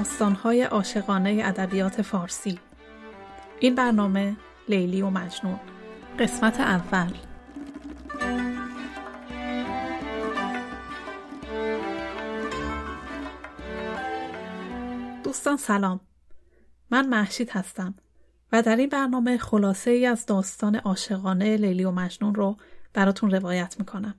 داستانهای عاشقانه ادبیات فارسی. این برنامه لیلی و مجنون. قسمت اول. دوستان سلام. من محشید هستم و در این برنامه خلاصه ای از داستان عاشقانه لیلی و مجنون رو براتون روایت می‌کنم.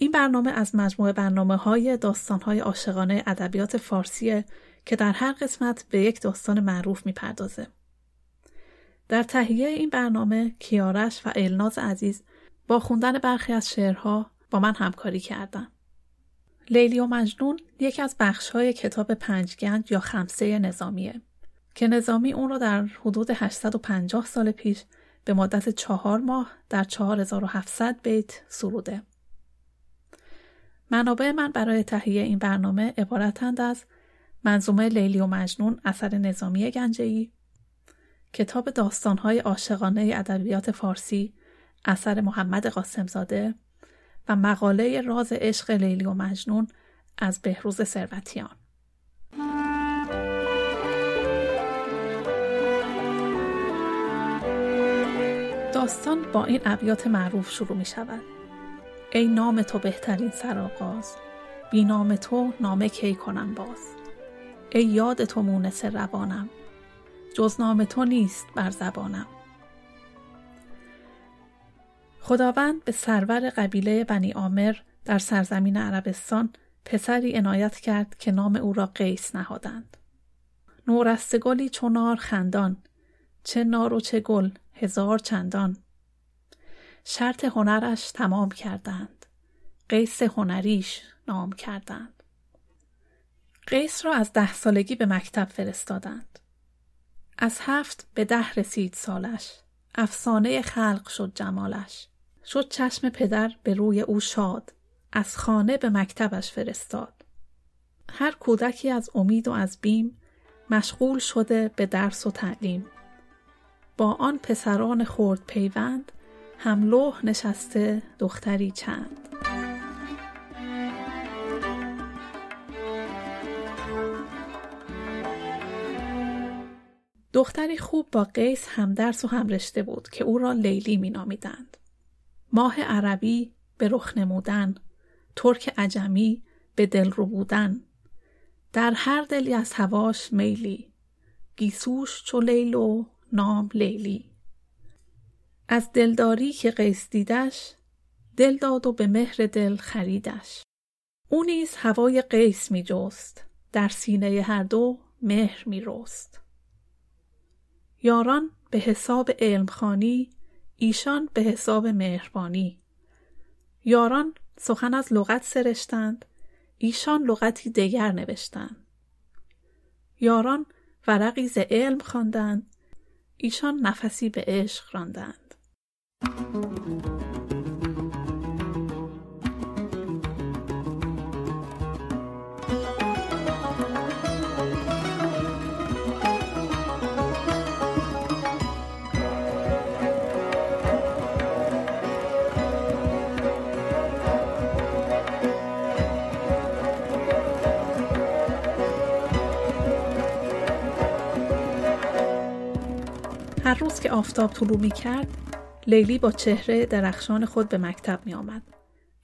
این برنامه از مجموعه برنامه های داستان های عاشقانه ادبیات فارسیه که در هر قسمت به یک داستان معروف می‌پردازه. در تهیه این برنامه کیارش و الناز عزیز با خوندن برخی از شعرها با من همکاری کردن. لیلی و مجنون یکی از بخش های کتاب پنجگنج یا خمسه نظامیه که نظامی اون رو در حدود 850 سال پیش به مدت چهار ماه در 4700 بیت سروده. منابع من برای تهیه این برنامه عبارتند از منظومه لیلی و مجنون اثر نظامی گنجهی کتاب داستانهای عاشقانه ادبیات فارسی اثر محمد قاسمزاده و مقاله راز عشق لیلی و مجنون از بهروز ثروتیان داستان با این ابیات معروف شروع می شود. ای نام تو بهترین سرآغاز. بی نام تو نامه کی کنم باز؟ ای یاد تو مونس روانم. جز نام تو نیست بر زبانم. خداوند به سرور قبیله بنی آمر در سرزمین عربستان پسری عنایت کرد که نام او را قیس نهادند. نورستگلی چونار خندان چه نار و چه گل هزار چندان. شرط هنرش تمام کردند. قیس هنریش نام کردند. قیس را از ده سالگی به مکتب فرستادند. از هفت به ده رسید سالش. افسانه خلق شد جمالش. شد چشم پدر به روی او شاد. از خانه به مکتبش فرستاد. هر کودکی از امید و از بیم مشغول شده به درس و تعلیم. با آن پسران خورد پیوند هملوح نشسته دختری چند دختری خوب با قیس همدرس و همرشته بود که او را لیلی می نامیدند. ماه عربی به رخ نمودن، ترک عجمی به دل رو بودن، در هر دلی از هواش میلی، گیسوش چو لیل و نام لیلی. از دلداری که قیس دیدش دل داد و به مهر دل خریدش. او نیز هوای قیس می در سینه هر دو مهر می رست. یاران به حساب علمخانی ایشان به حساب مهربانی. یاران سخن از لغت سرشتند ایشان لغتی دیگر نوشتند. یاران ورقی ز علم خواندند ایشان نفسی به عشق راندند. هر روز که آفتاب طلوع می کرد لیلی با چهره درخشان خود به مکتب می آمد.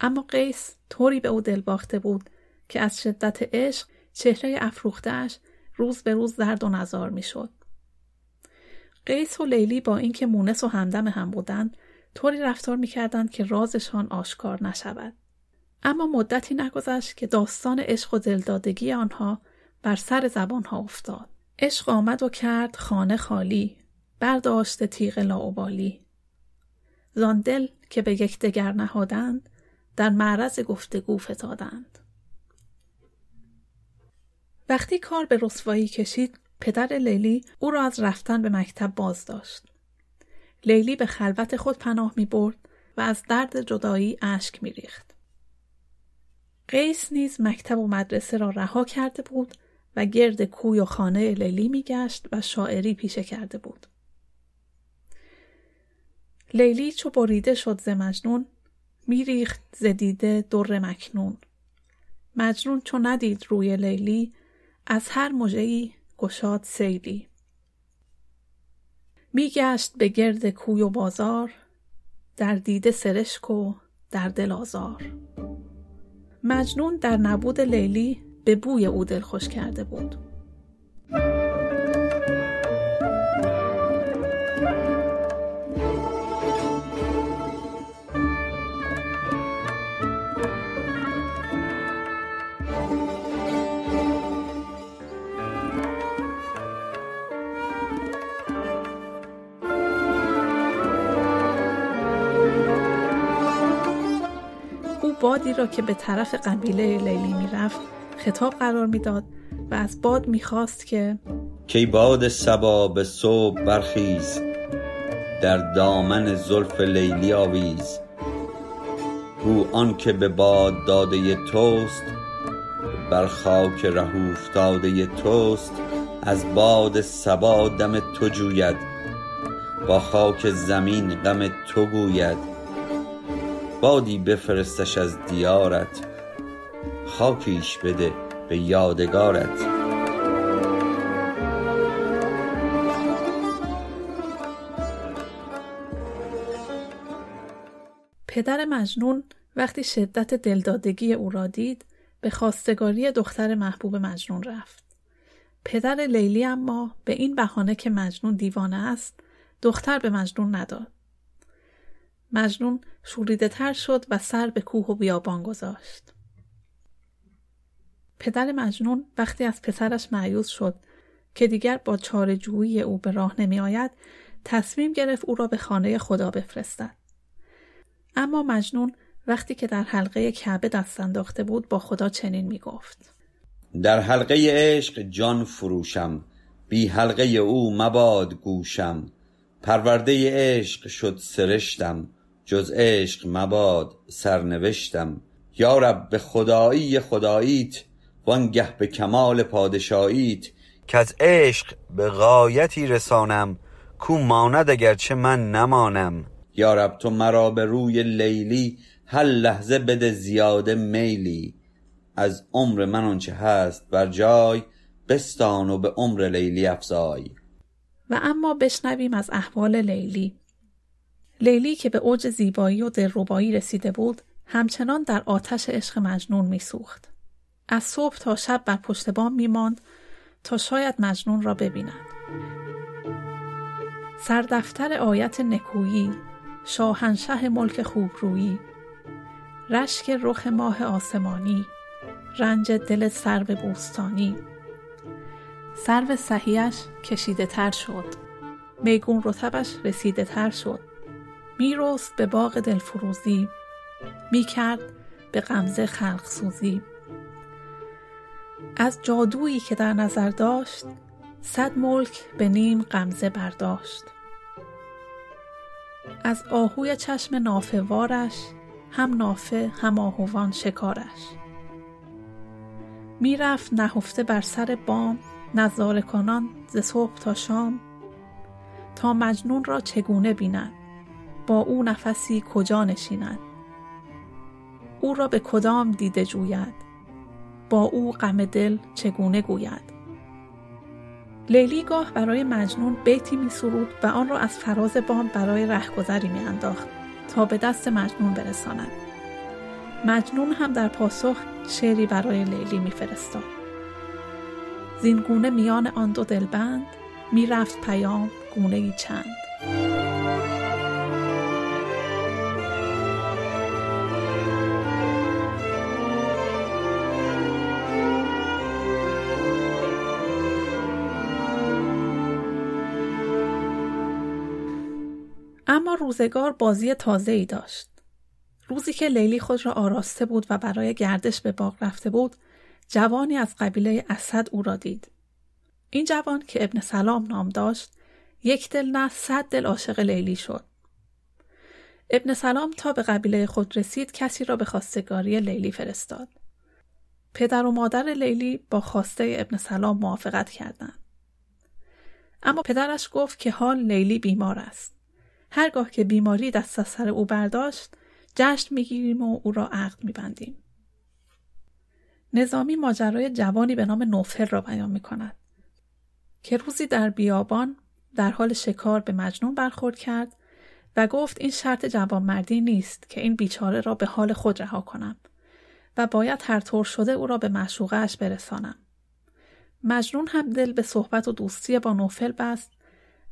اما قیس طوری به او دل باخته بود که از شدت عشق چهره افروختهاش روز به روز درد و نزار می شد. قیس و لیلی با اینکه مونس و همدم هم بودند طوری رفتار می‌کردند که رازشان آشکار نشود. اما مدتی نگذشت که داستان عشق و دلدادگی آنها بر سر زبانها افتاد. عشق آمد و کرد خانه خالی، برداشت تیغ لاوبالی. زان دل که به یکدیگر نهادند در معرض گفتگو فتادند وقتی کار به رسوایی کشید پدر لیلی او را از رفتن به مکتب باز داشت لیلی به خلوت خود پناه می برد و از درد جدایی اشک می ریخت. قیس نیز مکتب و مدرسه را رها کرده بود و گرد کوی و خانه لیلی می گشت و شاعری پیشه کرده بود. لیلی چو بریده شد ز مجنون میریخت ز دیده در مکنون. مجنون چو ندید روی لیلی از هر مژه‌ای گشاد سیلی. میگشت به گرد کوی و بازار در دیده سرشک و در دل آزار. مجنون در نبود لیلی به بوی او خوش کرده بود. بادی را که به طرف قبیله لیلی می‌رفت خطاب قرار می‌داد و از باد می‌خواست که کی باد سبا به صبح برخیز در دامن زلف لیلی آویز. گو آن که به باد داده توست بر خاک ره افتاده توست. از باد سبا دم تو جوید با خاک زمین غم تو گوید. بادی بفرستش از دیارت خاکیش بده به یادگارت پدر مجنون وقتی شدت دلدادگی او را دید به خواستگاری دختر محبوب مجنون رفت. پدر لیلی اما به این بهانه که مجنون دیوانه است دختر به مجنون نداد. مجنون شوریده تر شد و سر به کوه و بیابان گذاشت. پدر مجنون وقتی از پسرش معیوز شد که دیگر با چارجویی او به راه نمی آید تصمیم گرفت او را به خانه خدا بفرستد. اما مجنون وقتی که در حلقه کعبه دست انداخته بود با خدا چنین می گفت. در حلقه عشق جان فروشم بی حلقه او مباد گوشم پرورده عشق شد سرشتم جز عشق مباد سرنوشتم. یارب به خدایی خداییت وانگه به کمال پادشاییت. که از عشق به غایتی رسانم کو ماند اگرچه من نمانم. یارب تو مرا به روی لیلی هر لحظه بده زیاده میلی. از عمر من آنچه هست بر جای بستان و به عمر لیلی افزای. و اما بشنویم از احوال لیلی. لیلی که به اوج زیبایی و دلربایی رسیده بود همچنان در آتش عشق مجنون میسوخت. از صبح تا شب بر پشت بام میماند تا شاید مجنون را ببیند. سردفتر آیت نکویی شاهنشه ملک خوبرویی رشک رخ ماه آسمانی رنج دل سرو بوستانی. سرو صحیش کشیده تر شد. میگون رتبش رسیده تر شد. میرست به باغ دلفروزی می‌کرد به غمزه خلق سوزی. از جادویی که در نظر داشت صد ملک به نیم غمزه برداشت. از آهوی چشم نافوارش هم نافه هم آهوان شکارش. می‌رفت نهفته بر سر بام نظاره کنان ز صبح تا شام تا مجنون را چگونه بیند؟ با او نفسی کجا نشیند؟ او را به کدام دیده جوید؟ با او غم دل چگونه گوید؟ لیلی گاه برای مجنون بیتی می سرود و آن را از فراز بام برای رهگذری می انداخت تا به دست مجنون برساند. مجنون هم در پاسخ شعری برای لیلی میفرستاد. زینگونه میان آن دو دلبند می‌رفت پیام گونه چند. اما روزگار بازی تازه ای داشت. روزی که لیلی خود را آراسته بود و برای گردش به باغ رفته بود، جوانی از قبیله اسد او را دید. این جوان که ابن سلام نام داشت، یک دل نه صد دل عاشق لیلی شد. ابن سلام تا به قبیله خود رسید کسی را به خواستگاری لیلی فرستاد. پدر و مادر لیلی با خواسته ابن سلام موافقت کردند. اما پدرش گفت که حال لیلی بیمار است. هرگاه که بیماری دست از سر او برداشت جشن می‌گیریم و او را عقد میبندیم نظامی ماجرای جوانی به نام نوفل را بیان می کند که روزی در بیابان در حال شکار به مجنون برخورد کرد و گفت این شرط جوانمردی نیست که این بیچاره را به حال خود رها کنم و باید هر طور شده او را به معشوقهاش برسانم. مجنون هم دل به صحبت و دوستی با نوفل بست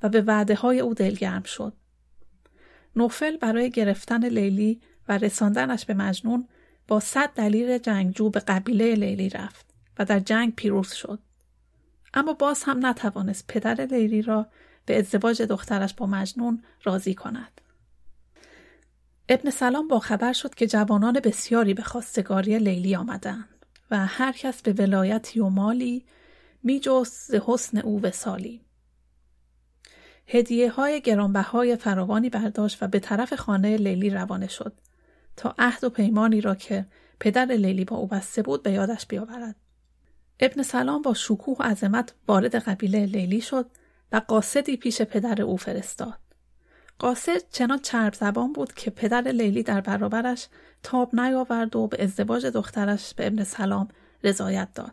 و به وعده های او دلگرم شد. نوفل برای گرفتن لیلی و رساندنش به مجنون با صد دلیل جنگجو به قبیله لیلی رفت و در جنگ پیروز شد. اما باز هم نتوانست پدر لیلی را به ازدواج دخترش با مجنون راضی کند. ابن سلام با خبر شد که جوانان بسیاری به خواستگاری لیلی آمدند و هر کس به ولایتی و مالی می ز حسن او وسالی. هدیه های گرانبهای فراوانی برداشت و به طرف خانه لیلی روانه شد تا عهد و پیمانی را که پدر لیلی با او بسته بود به یادش بیاورد. ابن سلام با شکوه و عظمت وارد قبیله لیلی شد و قاصدی پیش پدر او فرستاد. قاصد چنان چرب زبان بود که پدر لیلی در برابرش تاب نیاورد و به ازدواج دخترش به ابن سلام رضایت داد.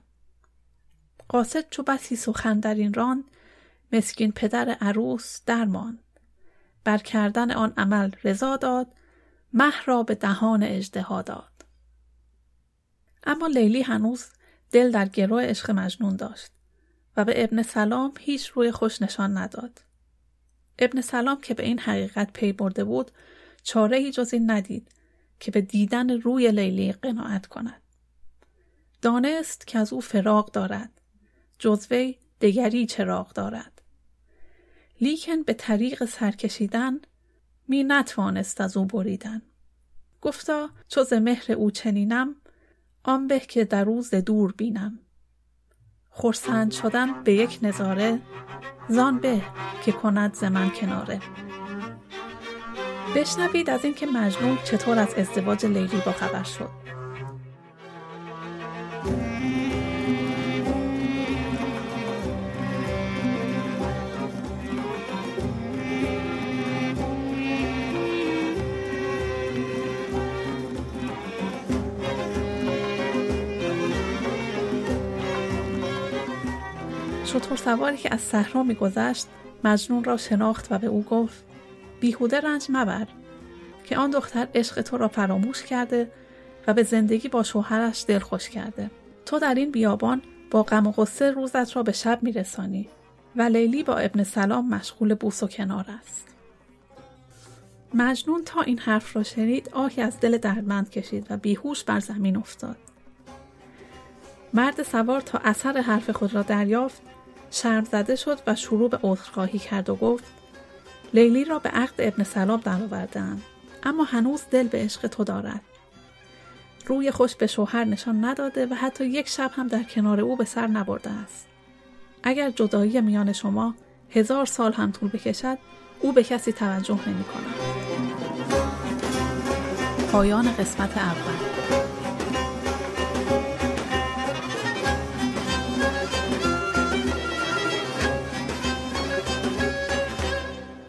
قاصد چو بسی سخن در این ران مسکین پدر عروس درماند. بر کردن آن عمل رضا داد مه را به دهان اجدها داد. اما لیلی هنوز دل در گروه عشق مجنون داشت و به ابن سلام هیچ روی خوش نشان نداد. ابن سلام که به این حقیقت پی برده بود چاره ای جز این ندید که به دیدن روی لیلی قناعت کند. دانست که از او فراغ دارد. جزوی دگری چراغ دارد. لیکن به طریق سرکشیدن می نتوانست از او بریدن. گفتا چو ز مهر او چنینم آن به که در روز دور بینم. خورسند شدن به یک نظاره زان به که کند ز من کناره بشنوید از اینکه مجنون چطور از ازدواج لیلی با خبر شد شطور سواری که از صحرا میگذشت مجنون را شناخت و به او گفت بیهوده رنج مبر که آن دختر عشق تو را فراموش کرده و به زندگی با شوهرش دلخوش کرده. تو در این بیابان با غم و غصه روزت را به شب میرسانی و لیلی با ابن سلام مشغول بوس و کنار است. مجنون تا این حرف را شنید آهی از دل دردمند کشید و بیهوش بر زمین افتاد. مرد سوار تا اثر حرف خود را دریافت شرم زده شد و شروع به عذرخواهی کرد و گفت لیلی را به عقد ابن سلام درآوردهاند اما هنوز دل به عشق تو دارد. روی خوش به شوهر نشان نداده و حتی یک شب هم در کنار او به سر نبرده است. اگر جدایی میان شما هزار سال هم طول بکشد او به کسی توجه نمی کند. پایان قسمت اول.